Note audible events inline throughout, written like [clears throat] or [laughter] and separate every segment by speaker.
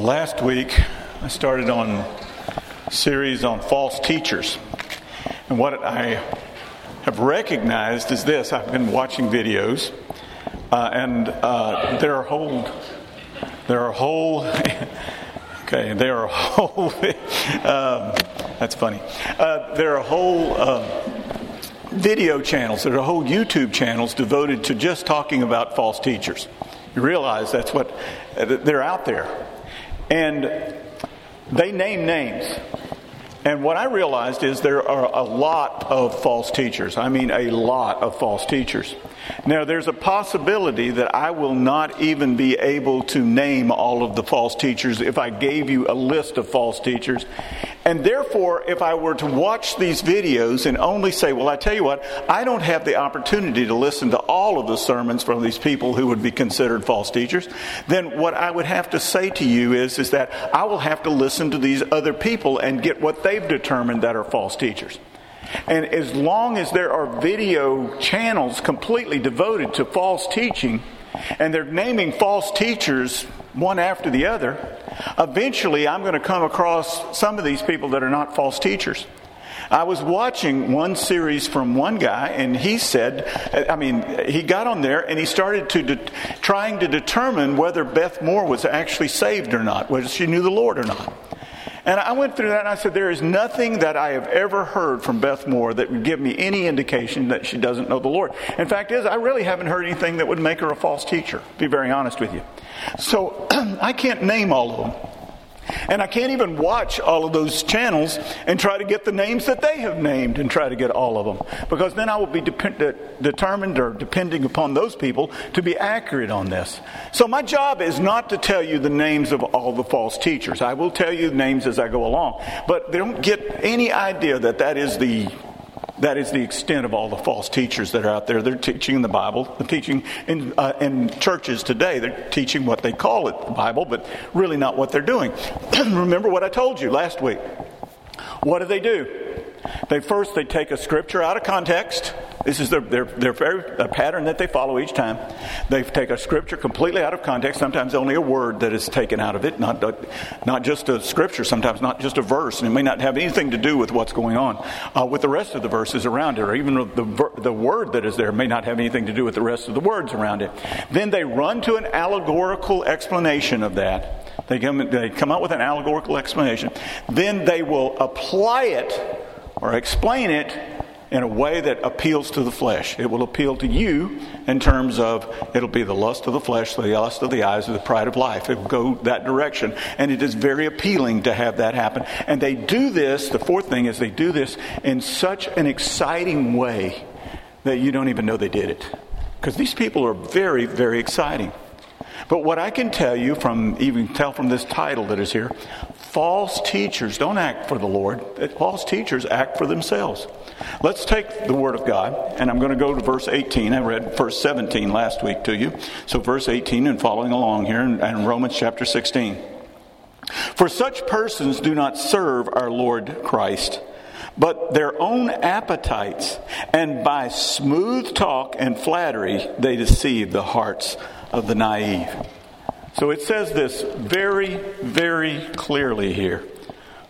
Speaker 1: Last week, I started on a series on false teachers. And what I have recognized is this I've been watching videos, uh, and uh, there are whole, there are whole, [laughs] okay, there are whole, [laughs] um, that's funny. Uh, there are whole um, video channels, there are whole YouTube channels devoted to just talking about false teachers. You realize that's what, they're out there. And they name names. And what I realized is there are a lot of false teachers. I mean, a lot of false teachers. Now, there's a possibility that I will not even be able to name all of the false teachers if I gave you a list of false teachers. And therefore, if I were to watch these videos and only say, well, I tell you what, I don't have the opportunity to listen to all of the sermons from these people who would be considered false teachers, then what I would have to say to you is, is that I will have to listen to these other people and get what they've determined that are false teachers. And as long as there are video channels completely devoted to false teaching, and they're naming false teachers one after the other, eventually I'm going to come across some of these people that are not false teachers. I was watching one series from one guy, and he said, I mean, he got on there and he started to de- trying to determine whether Beth Moore was actually saved or not, whether she knew the Lord or not. And I went through that and I said, There is nothing that I have ever heard from Beth Moore that would give me any indication that she doesn't know the Lord. In fact, is I really haven't heard anything that would make her a false teacher, to be very honest with you. So [clears throat] I can't name all of them. And I can't even watch all of those channels and try to get the names that they have named and try to get all of them. Because then I will be determined or depending upon those people to be accurate on this. So my job is not to tell you the names of all the false teachers. I will tell you names as I go along. But they don't get any idea that that is the that is the extent of all the false teachers that are out there. They're teaching in the Bible. They're teaching in, uh, in churches today. They're teaching what they call it the Bible, but really not what they're doing. [clears throat] Remember what I told you last week. What do they do? They first they take a scripture out of context this is their, their, their very a pattern that they follow each time. They take a scripture completely out of context, sometimes only a word that is taken out of it, not, not just a scripture, sometimes not just a verse, and it may not have anything to do with what's going on uh, with the rest of the verses around it, or even the, the word that is there may not have anything to do with the rest of the words around it. Then they run to an allegorical explanation of that. They come, they come out with an allegorical explanation. Then they will apply it or explain it in a way that appeals to the flesh. It will appeal to you in terms of it'll be the lust of the flesh, the lust of the eyes, or the pride of life. It will go that direction. And it is very appealing to have that happen. And they do this, the fourth thing is they do this in such an exciting way that you don't even know they did it. Because these people are very, very exciting. But what I can tell you from even tell from this title that is here, false teachers don't act for the Lord. False teachers act for themselves. Let's take the Word of God, and I'm going to go to verse 18. I read verse 17 last week to you. So, verse 18 and following along here in Romans chapter 16. For such persons do not serve our Lord Christ, but their own appetites, and by smooth talk and flattery they deceive the hearts of the naive. So it says this very, very clearly here.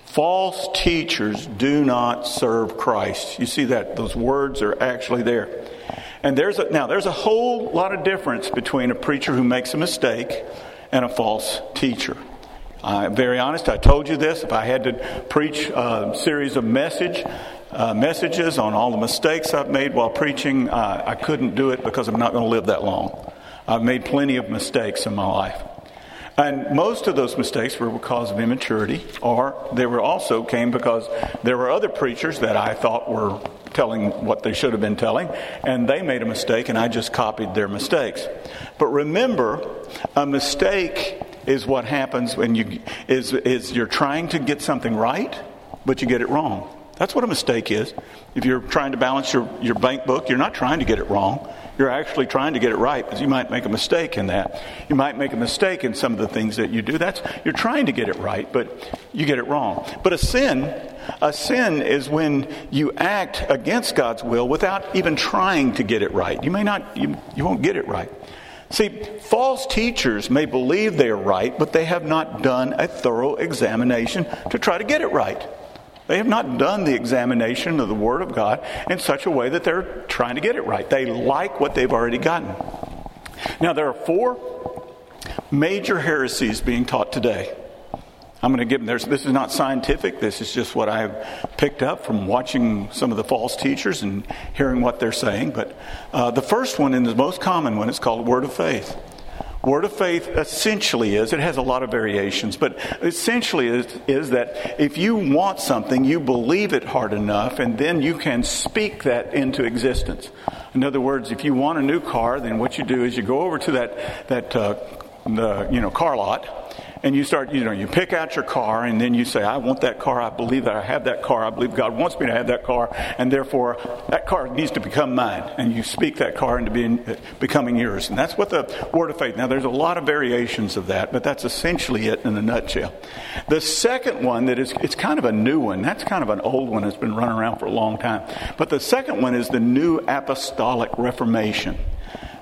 Speaker 1: False teachers do not serve Christ. You see that those words are actually there. And there's a, now there's a whole lot of difference between a preacher who makes a mistake and a false teacher. I'm very honest. I told you this. If I had to preach a series of message uh, messages on all the mistakes I've made while preaching, uh, I couldn't do it because I'm not going to live that long. I've made plenty of mistakes in my life. And most of those mistakes were because of immaturity, or they were also came because there were other preachers that I thought were telling what they should have been telling, and they made a mistake, and I just copied their mistakes. But remember, a mistake is what happens when you is is you're trying to get something right, but you get it wrong. That's what a mistake is. If you're trying to balance your, your bank book, you're not trying to get it wrong. You're actually trying to get it right because you might make a mistake in that. You might make a mistake in some of the things that you do. That's you're trying to get it right, but you get it wrong. But a sin, a sin is when you act against God's will without even trying to get it right. You may not you, you won't get it right. See, false teachers may believe they are right, but they have not done a thorough examination to try to get it right. They have not done the examination of the Word of God in such a way that they're trying to get it right. They like what they've already gotten. Now, there are four major heresies being taught today. I'm going to give them, this is not scientific. This is just what I've picked up from watching some of the false teachers and hearing what they're saying. But uh, the first one and the most common one is called Word of Faith. Word of faith essentially is, it has a lot of variations, but essentially is, is that if you want something, you believe it hard enough, and then you can speak that into existence. In other words, if you want a new car, then what you do is you go over to that, that uh, the, you know, car lot, and you start, you know, you pick out your car and then you say, I want that car. I believe that I have that car. I believe God wants me to have that car. And therefore, that car needs to become mine. And you speak that car into being, becoming yours. And that's what the word of faith. Now, there's a lot of variations of that, but that's essentially it in a nutshell. The second one that is, it's kind of a new one. That's kind of an old one that's been running around for a long time. But the second one is the new apostolic reformation.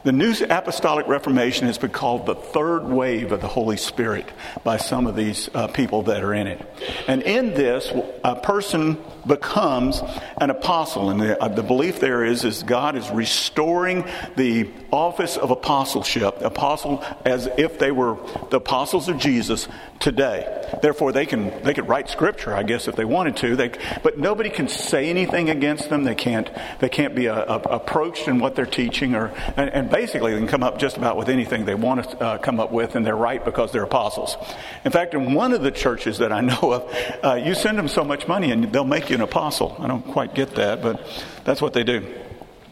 Speaker 1: The New Apostolic Reformation has been called the third wave of the Holy Spirit by some of these uh, people that are in it. And in this, a person becomes an apostle. And the, uh, the belief there is, is God is restoring the office of apostleship, apostle as if they were the apostles of Jesus today. Therefore, they can they could write scripture, I guess, if they wanted to. They, but nobody can say anything against them. They can't they can't be a, a, approached in what they're teaching, or and, and, basically they can come up just about with anything they want to uh, come up with, and they're right because they're apostles. In fact, in one of the churches that I [laughs] know of, uh, you send them so much money and they'll make you an apostle. I don't quite get that, but that's what they do.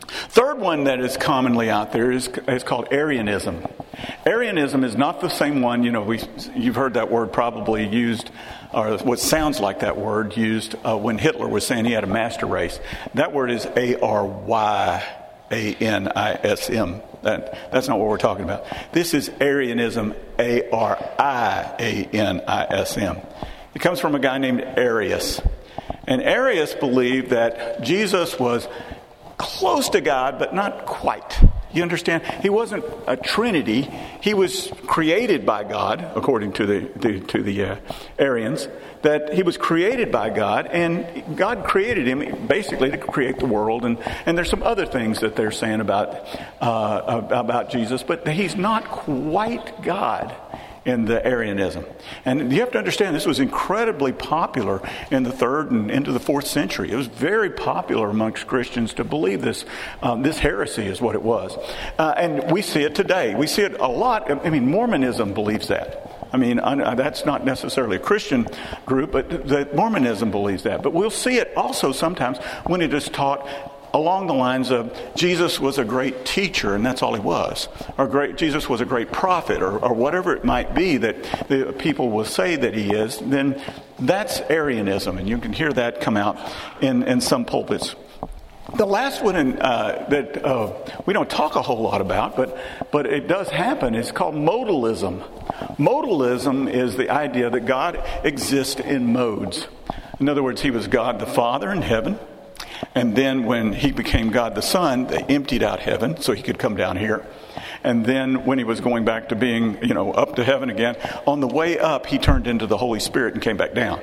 Speaker 1: Third one that is commonly out there is, is called Arianism. Arianism is not the same one, you know, we, you've heard that word probably used, or what sounds like that word used uh, when Hitler was saying he had a master race. That word is A R Y A N I S M. That, that's not what we're talking about. This is Arianism, A R I A N I S M. It comes from a guy named Arius. And Arius believed that Jesus was close to God, but not quite. You understand? He wasn't a Trinity. He was created by God, according to the, the to the uh, Arians. That he was created by God, and God created him basically to create the world. And, and there's some other things that they're saying about uh, about Jesus, but he's not quite God in the Arianism. And you have to understand this was incredibly popular in the third and into the fourth century. It was very popular amongst Christians to believe this. Um, this heresy is what it was. Uh, and we see it today. We see it a lot. I mean, Mormonism believes that. I mean, that's not necessarily a Christian group, but Mormonism believes that. But we'll see it also sometimes when it is taught along the lines of Jesus was a great teacher, and that's all he was, or great, Jesus was a great prophet, or, or whatever it might be that the people will say that he is, then that's Arianism, and you can hear that come out in, in some pulpits. The last one in, uh, that uh, we don't talk a whole lot about, but, but it does happen, is called modalism. Modalism is the idea that God exists in modes. In other words, He was God the Father in heaven. And then when he became God the Son, they emptied out heaven so he could come down here. And then when he was going back to being, you know, up to heaven again, on the way up, he turned into the Holy Spirit and came back down.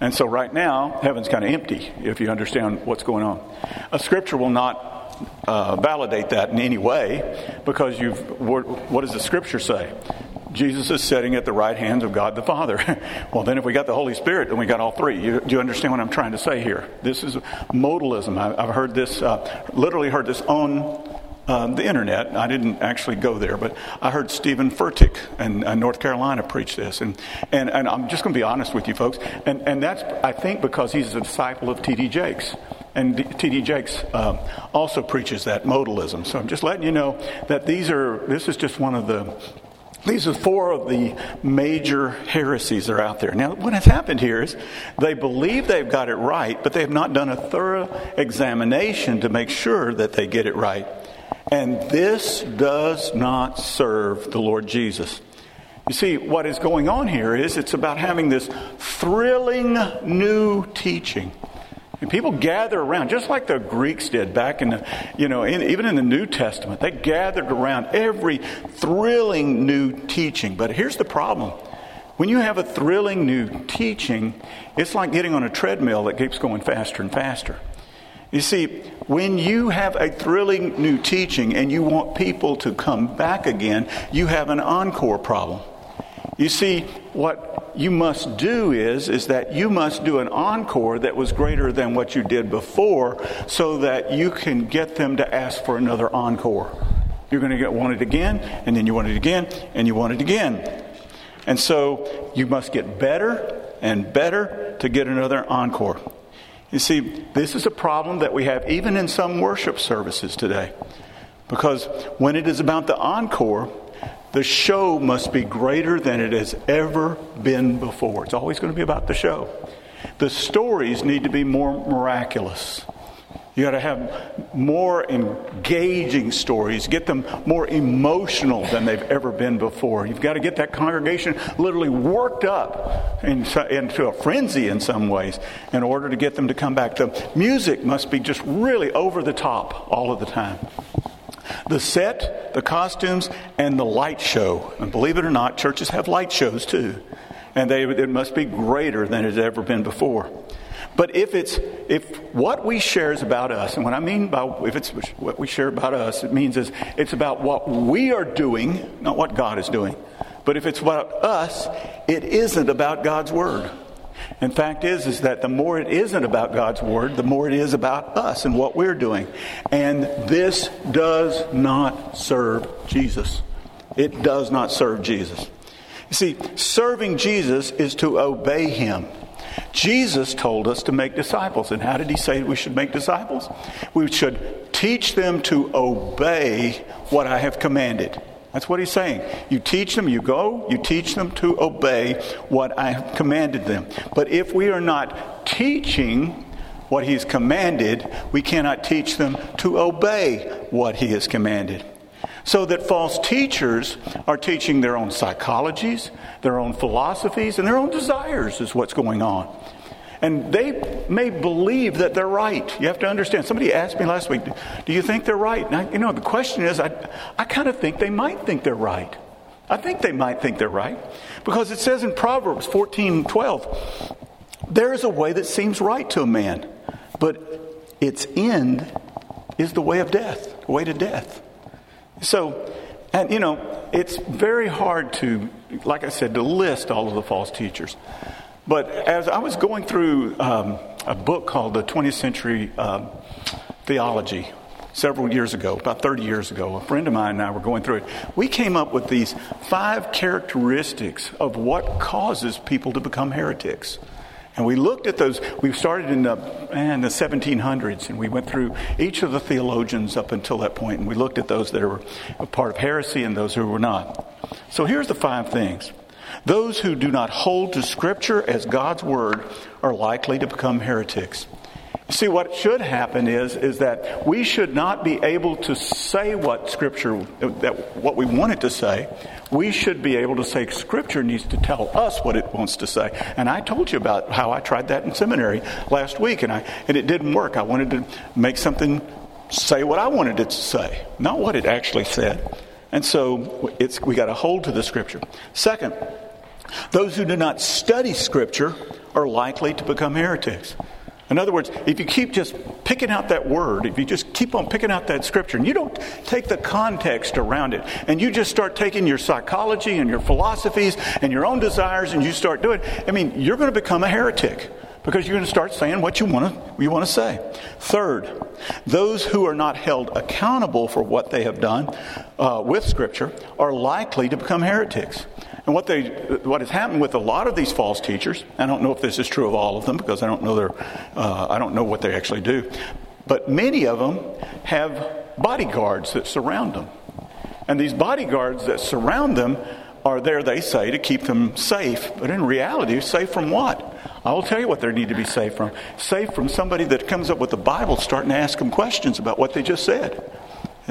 Speaker 1: And so right now, heaven's kind of empty, if you understand what's going on. A scripture will not uh, validate that in any way because you've, what, what does the scripture say? Jesus is sitting at the right hands of God the Father. [laughs] well, then if we got the Holy Spirit, then we got all three. You, do you understand what I'm trying to say here? This is modalism. I, have heard this, uh, literally heard this on uh, the internet. I didn't actually go there, but I heard Steven Furtick in uh, North Carolina preach this. And, and, and I'm just going to be honest with you folks. And, and that's, I think, because he's a disciple of T.D. Jakes. And T.D. Jakes uh, also preaches that modalism. So I'm just letting you know that these are, this is just one of the these are four of the major heresies that are out there. Now, what has happened here is they believe they've got it right, but they have not done a thorough examination to make sure that they get it right. And this does not serve the Lord Jesus. You see, what is going on here is it's about having this thrilling new teaching. And people gather around, just like the Greeks did back in the, you know, in, even in the New Testament. They gathered around every thrilling new teaching. But here's the problem. When you have a thrilling new teaching, it's like getting on a treadmill that keeps going faster and faster. You see, when you have a thrilling new teaching and you want people to come back again, you have an encore problem. You see, what you must do is, is that you must do an encore that was greater than what you did before so that you can get them to ask for another encore. You're going to get want it again, and then you want it again, and you want it again. And so you must get better and better to get another encore. You see, this is a problem that we have even in some worship services today. Because when it is about the encore, the show must be greater than it has ever been before. It's always going to be about the show. The stories need to be more miraculous. You got to have more engaging stories, get them more emotional than they've ever been before. You've got to get that congregation literally worked up into a frenzy in some ways in order to get them to come back. The music must be just really over the top all of the time. The set, the costumes, and the light show. And believe it or not, churches have light shows too. And they, it must be greater than it has ever been before. But if it's if what we share is about us, and what I mean by if it's what we share about us, it means is it's about what we are doing, not what God is doing. But if it's about us, it isn't about God's word. And fact is, is that the more it isn't about God's word, the more it is about us and what we're doing. And this does not serve Jesus. It does not serve Jesus. You see, serving Jesus is to obey him. Jesus told us to make disciples. And how did he say we should make disciples? We should teach them to obey what I have commanded. That's what he's saying. You teach them, you go, you teach them to obey what I have commanded them. But if we are not teaching what he's commanded, we cannot teach them to obey what he has commanded. So that false teachers are teaching their own psychologies, their own philosophies, and their own desires, is what's going on. And they may believe that they're right. You have to understand. Somebody asked me last week, Do you think they're right? I, you know, the question is, I, I kind of think they might think they're right. I think they might think they're right. Because it says in Proverbs 14 12, there is a way that seems right to a man, but its end is the way of death, the way to death. So, and you know, it's very hard to, like I said, to list all of the false teachers. But as I was going through um, a book called The 20th Century um, Theology several years ago, about 30 years ago, a friend of mine and I were going through it. We came up with these five characteristics of what causes people to become heretics. And we looked at those. We started in the, in the 1700s, and we went through each of the theologians up until that point, and we looked at those that were a part of heresy and those who were not. So here's the five things. Those who do not hold to Scripture as God's Word are likely to become heretics. See, what should happen is, is that we should not be able to say what Scripture, that, what we want it to say. We should be able to say Scripture needs to tell us what it wants to say. And I told you about how I tried that in seminary last week, and, I, and it didn't work. I wanted to make something say what I wanted it to say, not what it actually said. And so it's, we got to hold to the Scripture. Second, those who do not study Scripture are likely to become heretics. In other words, if you keep just picking out that word, if you just keep on picking out that scripture, and you don't take the context around it, and you just start taking your psychology and your philosophies and your own desires and you start doing I mean, you're going to become a heretic because you're going to start saying what you want to, you want to say. Third, those who are not held accountable for what they have done uh, with Scripture are likely to become heretics. And what, they, what has happened with a lot of these false teachers, I don't know if this is true of all of them because I don't know, their, uh, I don't know what they actually do, but many of them have bodyguards that surround them. And these bodyguards that surround them are there, they say, to keep them safe. But in reality, safe from what? I will tell you what they need to be safe from. Safe from somebody that comes up with the Bible starting to ask them questions about what they just said.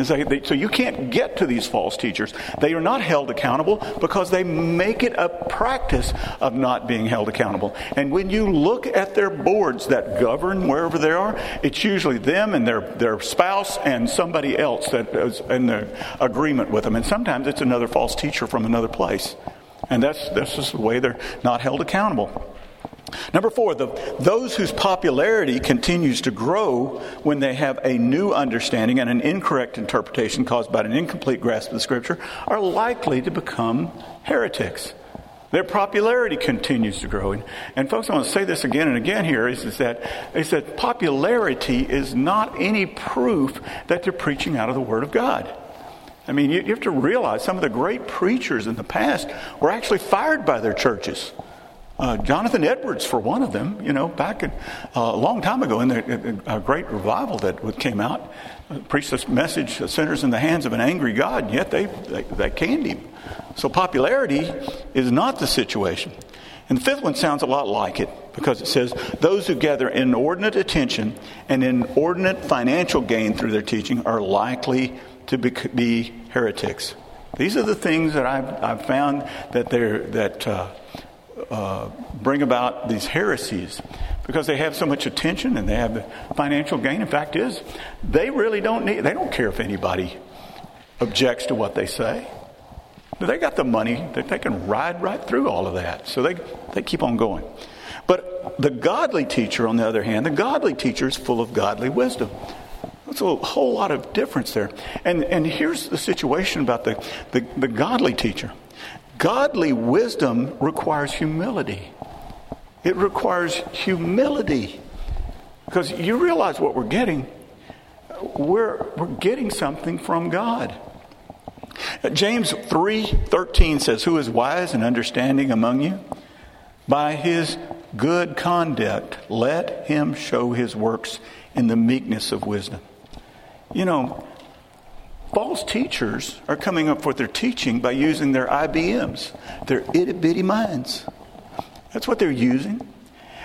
Speaker 1: so you can't get to these false teachers. They are not held accountable because they make it a practice of not being held accountable. And when you look at their boards that govern wherever they are, it's usually them and their, their spouse and somebody else that is in agreement with them. And sometimes it's another false teacher from another place. And that's, that's just the way they're not held accountable. Number four, the, those whose popularity continues to grow when they have a new understanding and an incorrect interpretation caused by an incomplete grasp of the Scripture are likely to become heretics. Their popularity continues to grow. And, and folks, I want to say this again and again here is, is, that, is that popularity is not any proof that they're preaching out of the Word of God. I mean, you, you have to realize some of the great preachers in the past were actually fired by their churches. Uh, Jonathan Edwards, for one of them, you know, back in, uh, a long time ago in the, a great revival that came out, uh, preached this message, sinners in the hands of an angry God, yet they, they, they canned him. So popularity is not the situation. And the fifth one sounds a lot like it because it says, Those who gather inordinate attention and inordinate financial gain through their teaching are likely to be, be heretics. These are the things that I've, I've found that, they're, that uh, uh, bring about these heresies because they have so much attention and they have the financial gain. In fact, is they really don't need. They don't care if anybody objects to what they say. They got the money that they can ride right through all of that. So they they keep on going. But the godly teacher, on the other hand, the godly teacher is full of godly wisdom. There's a whole lot of difference there. And and here's the situation about the, the, the godly teacher. Godly wisdom requires humility. It requires humility. Because you realize what we're getting. We're, we're getting something from God. James 3:13 says, "Who is wise and understanding among you? By his good conduct let him show his works in the meekness of wisdom." You know, false teachers are coming up with their teaching by using their IBMs, their itty bitty minds. That's what they're using.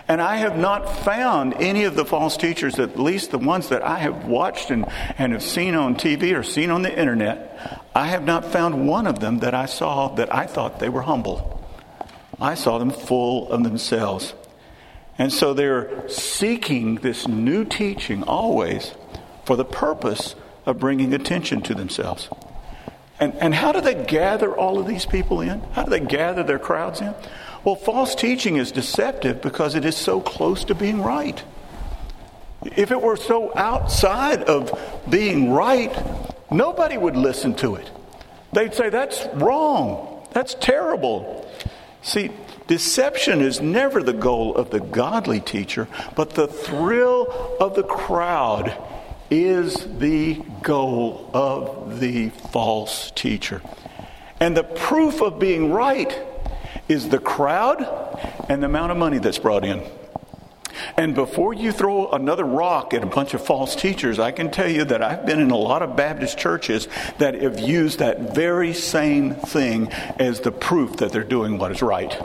Speaker 1: And I have not found any of the false teachers, at least the ones that I have watched and, and have seen on TV or seen on the internet, I have not found one of them that I saw that I thought they were humble. I saw them full of themselves. And so they're seeking this new teaching always for the purpose of bringing attention to themselves. And, and how do they gather all of these people in? How do they gather their crowds in? Well, false teaching is deceptive because it is so close to being right. If it were so outside of being right, nobody would listen to it. They'd say, that's wrong. That's terrible. See, deception is never the goal of the godly teacher, but the thrill of the crowd is the goal of the false teacher. And the proof of being right is the crowd and the amount of money that's brought in. And before you throw another rock at a bunch of false teachers, I can tell you that I've been in a lot of Baptist churches that have used that very same thing as the proof that they're doing what is right.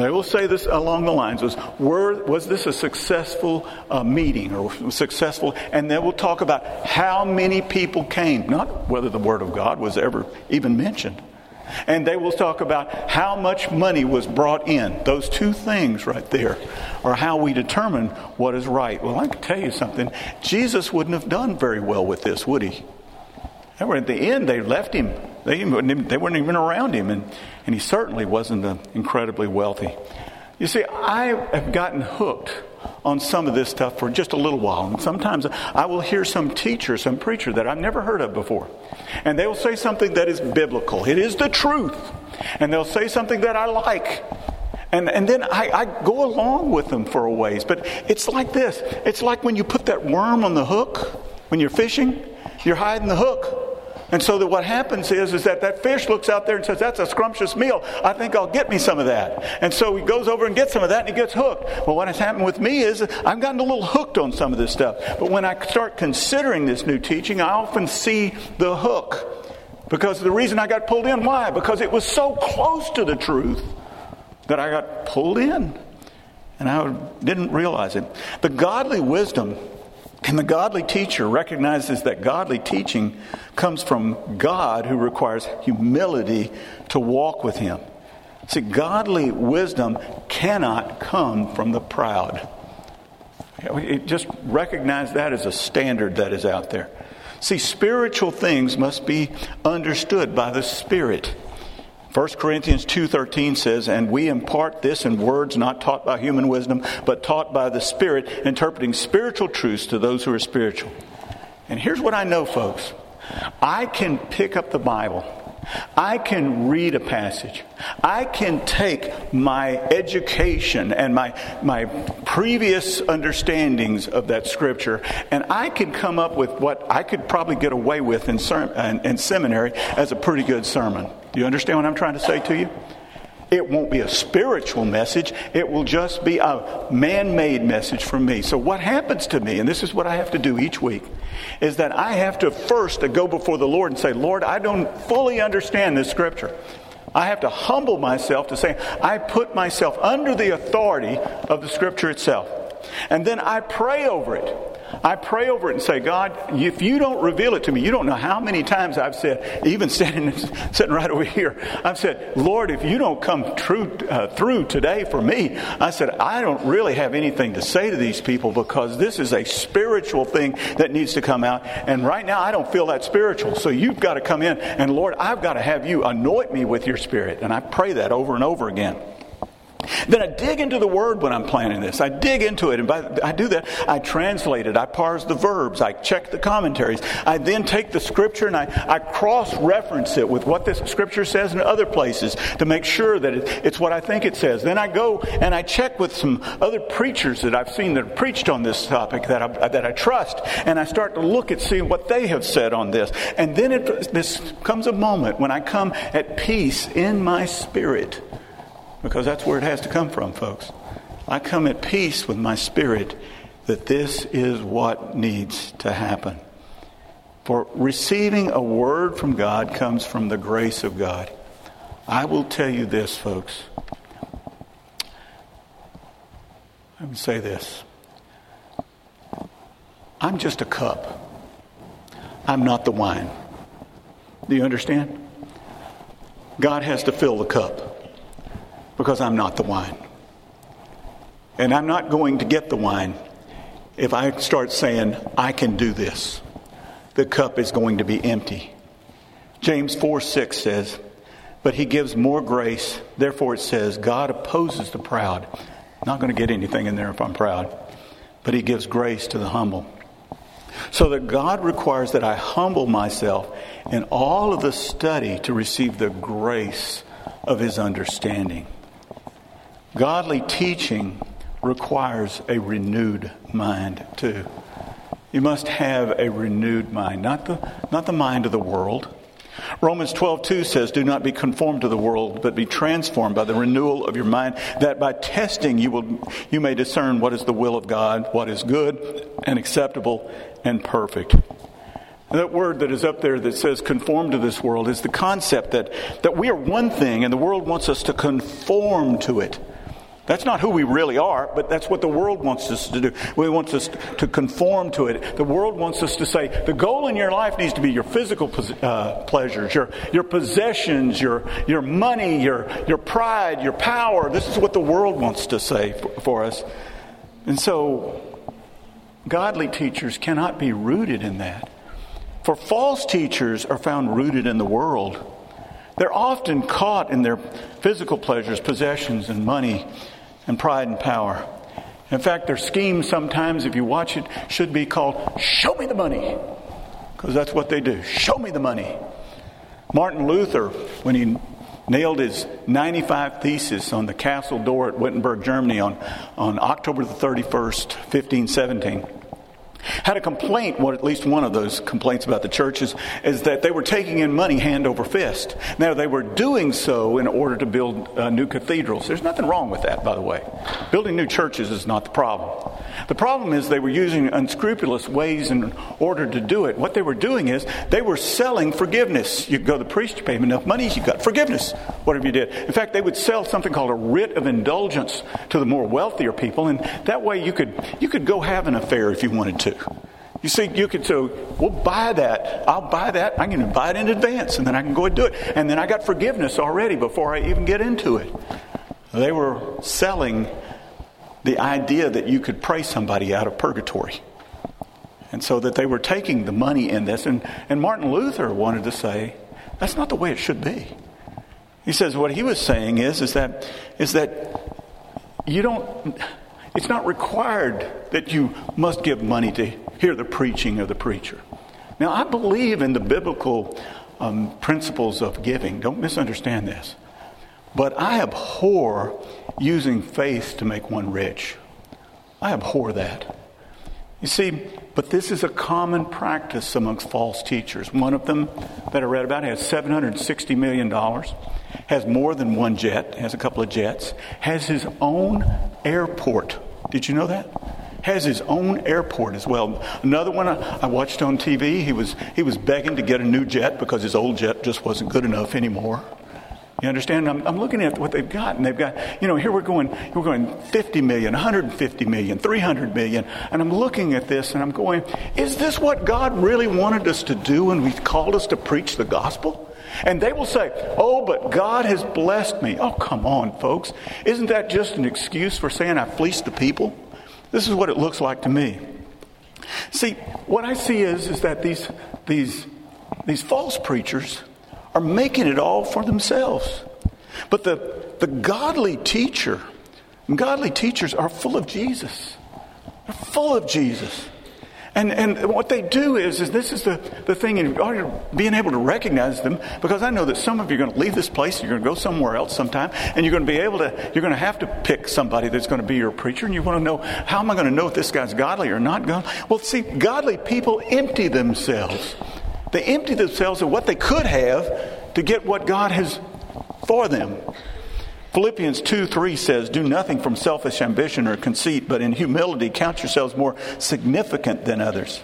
Speaker 1: They will say this along the lines was, were, was this a successful uh, meeting or successful? And they will talk about how many people came, not whether the Word of God was ever even mentioned. And they will talk about how much money was brought in. Those two things right there are how we determine what is right. Well, I can tell you something. Jesus wouldn't have done very well with this, would he? At the end, they left him. They, they weren't even around him. And and he certainly wasn't incredibly wealthy. You see, I have gotten hooked on some of this stuff for just a little while. And sometimes I will hear some teacher, some preacher that I've never heard of before. And they will say something that is biblical. It is the truth. And they'll say something that I like. And, and then I, I go along with them for a ways. But it's like this it's like when you put that worm on the hook when you're fishing, you're hiding the hook. And so that what happens is, is that that fish looks out there and says, that's a scrumptious meal. I think I'll get me some of that. And so he goes over and gets some of that and he gets hooked. Well, what has happened with me is I've gotten a little hooked on some of this stuff. But when I start considering this new teaching, I often see the hook. Because the reason I got pulled in, why? Because it was so close to the truth that I got pulled in. And I didn't realize it. The godly wisdom And the godly teacher recognizes that godly teaching comes from God who requires humility to walk with him. See, godly wisdom cannot come from the proud. Just recognize that as a standard that is out there. See, spiritual things must be understood by the Spirit. 1 Corinthians 2:13 says, "And we impart this in words not taught by human wisdom, but taught by the Spirit, interpreting spiritual truths to those who are spiritual." And here's what I know, folks. I can pick up the Bible I can read a passage. I can take my education and my, my previous understandings of that scripture, and I can come up with what I could probably get away with in, in, in seminary as a pretty good sermon. Do you understand what I'm trying to say to you? It won't be a spiritual message. It will just be a man made message from me. So, what happens to me, and this is what I have to do each week, is that I have to first go before the Lord and say, Lord, I don't fully understand this scripture. I have to humble myself to say, I put myself under the authority of the scripture itself. And then I pray over it. I pray over it and say, God, if you don't reveal it to me, you don't know how many times I've said, even standing [laughs] sitting right over here, I've said, Lord, if you don't come true, uh, through today for me, I said, I don't really have anything to say to these people because this is a spiritual thing that needs to come out. And right now, I don't feel that spiritual. So you've got to come in. And Lord, I've got to have you anoint me with your spirit. And I pray that over and over again. Then I dig into the word when I'm planning this. I dig into it, and by, I do that. I translate it. I parse the verbs. I check the commentaries. I then take the scripture and I, I cross reference it with what this scripture says in other places to make sure that it, it's what I think it says. Then I go and I check with some other preachers that I've seen that have preached on this topic that I, that I trust, and I start to look at seeing what they have said on this. And then it, this comes a moment when I come at peace in my spirit because that's where it has to come from, folks. I come at peace with my spirit that this is what needs to happen. For receiving a word from God comes from the grace of God. I will tell you this, folks. I would say this. I'm just a cup. I'm not the wine. Do you understand? God has to fill the cup because I'm not the wine. And I'm not going to get the wine if I start saying, I can do this. The cup is going to be empty. James 4 6 says, But he gives more grace. Therefore, it says, God opposes the proud. Not going to get anything in there if I'm proud. But he gives grace to the humble. So that God requires that I humble myself in all of the study to receive the grace of his understanding. Godly teaching requires a renewed mind, too. You must have a renewed mind, not the, not the mind of the world. Romans 12, 2 says, Do not be conformed to the world, but be transformed by the renewal of your mind, that by testing you, will, you may discern what is the will of God, what is good and acceptable and perfect. that word that is up there that says conform to this world is the concept that, that we are one thing and the world wants us to conform to it. That's not who we really are, but that's what the world wants us to do. We want us to conform to it. The world wants us to say the goal in your life needs to be your physical uh, pleasures, your, your possessions, your, your money, your, your pride, your power. This is what the world wants to say for, for us. And so, godly teachers cannot be rooted in that. For false teachers are found rooted in the world. They're often caught in their physical pleasures, possessions, and money and pride and power. In fact, their scheme sometimes, if you watch it, should be called Show Me the Money. Because that's what they do. Show me the money. Martin Luther, when he nailed his 95 thesis on the castle door at Wittenberg, Germany on, on October the 31st, 1517, had a complaint, well, at least one of those complaints about the churches, is that they were taking in money hand over fist. Now, they were doing so in order to build uh, new cathedrals. There's nothing wrong with that, by the way. Building new churches is not the problem. The problem is they were using unscrupulous ways in order to do it. What they were doing is they were selling forgiveness. You go to the priest, you pay him enough money, you got forgiveness, whatever you did. In fact, they would sell something called a writ of indulgence to the more wealthier people, and that way you could, you could go have an affair if you wanted to. You see, you could say, we'll buy that. I'll buy that. I can buy it in advance, and then I can go and do it. And then I got forgiveness already before I even get into it. They were selling the idea that you could pray somebody out of purgatory. And so that they were taking the money in this. And, and Martin Luther wanted to say, that's not the way it should be. He says what he was saying is, is that, is that you don't, it's not required that you must give money to hear the preaching of the preacher. Now, I believe in the biblical um, principles of giving. Don't misunderstand this. But I abhor using faith to make one rich. I abhor that. You see, but this is a common practice amongst false teachers. One of them that I read about has $760 million, has more than one jet, has a couple of jets, has his own airport. Did you know that? Has his own airport as well. Another one I watched on TV, he was, he was begging to get a new jet because his old jet just wasn't good enough anymore. You understand? I'm, I'm, looking at what they've got, and they've got, you know, here we're going, we're going 50 million, 150 million, 300 million, and I'm looking at this and I'm going, is this what God really wanted us to do when He called us to preach the gospel? And they will say, oh, but God has blessed me. Oh, come on, folks. Isn't that just an excuse for saying I fleeced the people? This is what it looks like to me. See, what I see is, is that these, these, these false preachers, are making it all for themselves. But the, the godly teacher, godly teachers are full of Jesus. They're full of Jesus. And, and what they do is, is this is the, the thing in being able to recognize them, because I know that some of you are going to leave this place, you're going to go somewhere else sometime, and you're going to be able to, you're going to have to pick somebody that's going to be your preacher, and you want to know, how am I going to know if this guy's godly or not godly? Well, see, godly people empty themselves. They empty themselves of what they could have to get what God has for them. Philippians 2 3 says, Do nothing from selfish ambition or conceit, but in humility count yourselves more significant than others.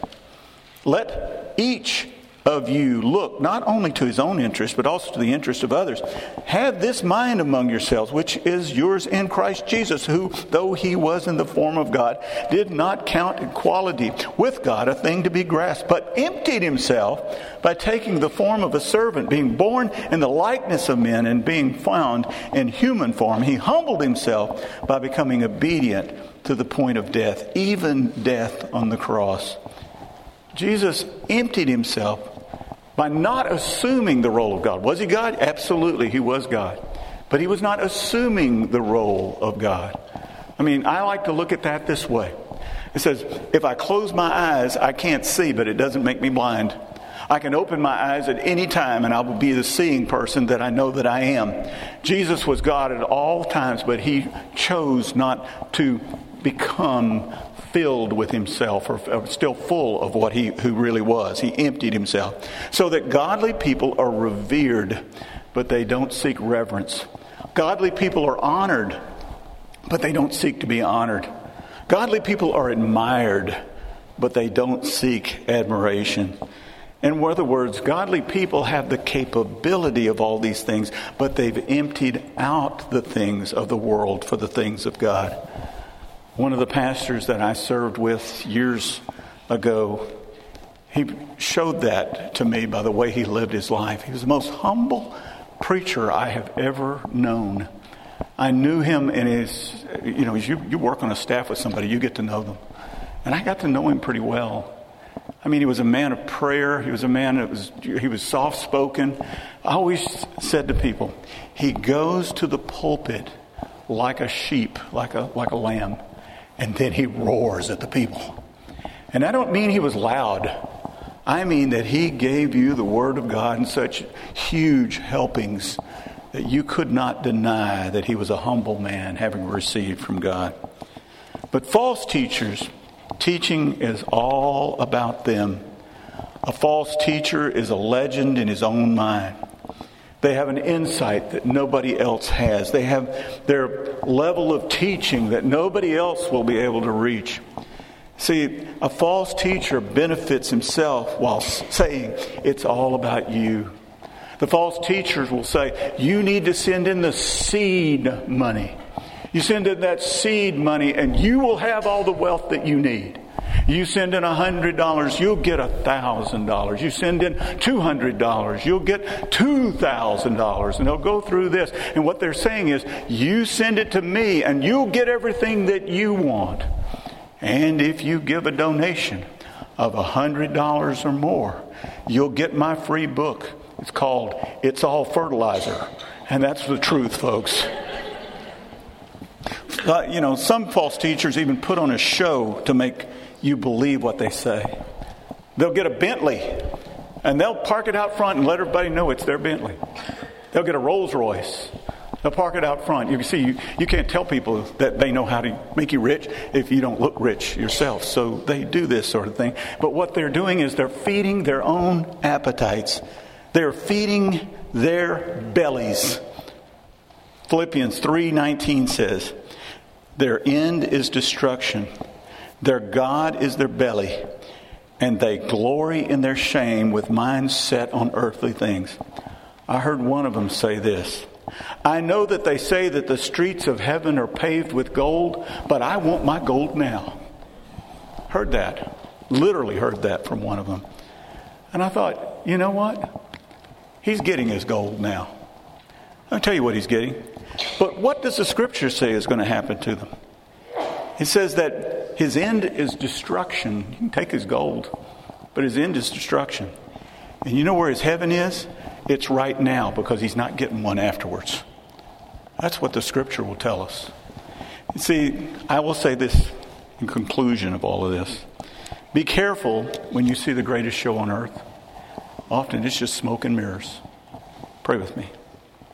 Speaker 1: Let each of you look not only to his own interest, but also to the interest of others. Have this mind among yourselves, which is yours in Christ Jesus, who, though he was in the form of God, did not count equality with God a thing to be grasped, but emptied himself by taking the form of a servant, being born in the likeness of men, and being found in human form. He humbled himself by becoming obedient to the point of death, even death on the cross. Jesus emptied himself by not assuming the role of God. Was he God? Absolutely, he was God. But he was not assuming the role of God. I mean, I like to look at that this way. It says, if I close my eyes, I can't see, but it doesn't make me blind. I can open my eyes at any time and I will be the seeing person that I know that I am. Jesus was God at all times, but he chose not to become filled with himself or, still full of what he who really was. He emptied himself. So that godly people are revered, but they don't seek reverence. Godly people are honored, but they don't seek to be honored. Godly people are admired, but they don't seek admiration. In other words, godly people have the capability of all these things, but they've emptied out the things of the world for the things of God. One of the pastors that I served with years ago, he showed that to me by the way he lived his life. He was the most humble preacher I have ever known. I knew him in his, you know, you, you work on a staff with somebody, you get to know them. And I got to know him pretty well. I mean, he was a man of prayer. He was a man that was, he was soft spoken. I always said to people, he goes to the pulpit like a sheep, like a, like a lamb and then he roars at the people. And I don't mean he was loud. I mean that he gave you the Word of God in such huge helpings that you could not deny that he was a humble man having received from God. But false teachers, teaching is all about them. A false teacher is a legend in his own mind. They have an insight that nobody else has. They have their level of teaching that nobody else will be able to reach. See, a false teacher benefits himself while saying, It's all about you. The false teachers will say, You need to send in the seed money. You send in that seed money, and you will have all the wealth that you need. You send in $100, you'll get $1,000. You send in $200, you'll get $2,000. And they'll go through this. And what they're saying is, you send it to me and you'll get everything that you want. And if you give a donation of $100 or more, you'll get my free book. It's called It's All Fertilizer. And that's the truth, folks. Uh, you know, some false teachers even put on a show to make you believe what they say. They'll get a Bentley and they'll park it out front and let everybody know it's their Bentley. They'll get a Rolls Royce. They'll park it out front. You can see, you, you can't tell people that they know how to make you rich if you don't look rich yourself. So they do this sort of thing. But what they're doing is they're feeding their own appetites. They're feeding their bellies. Philippians 3:19 says, "Their end is destruction. Their God is their belly, and they glory in their shame with minds set on earthly things." I heard one of them say this. I know that they say that the streets of heaven are paved with gold, but I want my gold now. Heard that. Literally heard that from one of them. And I thought, you know what? He's getting his gold now. I'll tell you what he's getting. But what does the scripture say is going to happen to them? It says that his end is destruction. You can take his gold, but his end is destruction. And you know where his heaven is? It's right now because he's not getting one afterwards. That's what the scripture will tell us. See, I will say this in conclusion of all of this. Be careful when you see the greatest show on earth. Often it's just smoke and mirrors. Pray with me.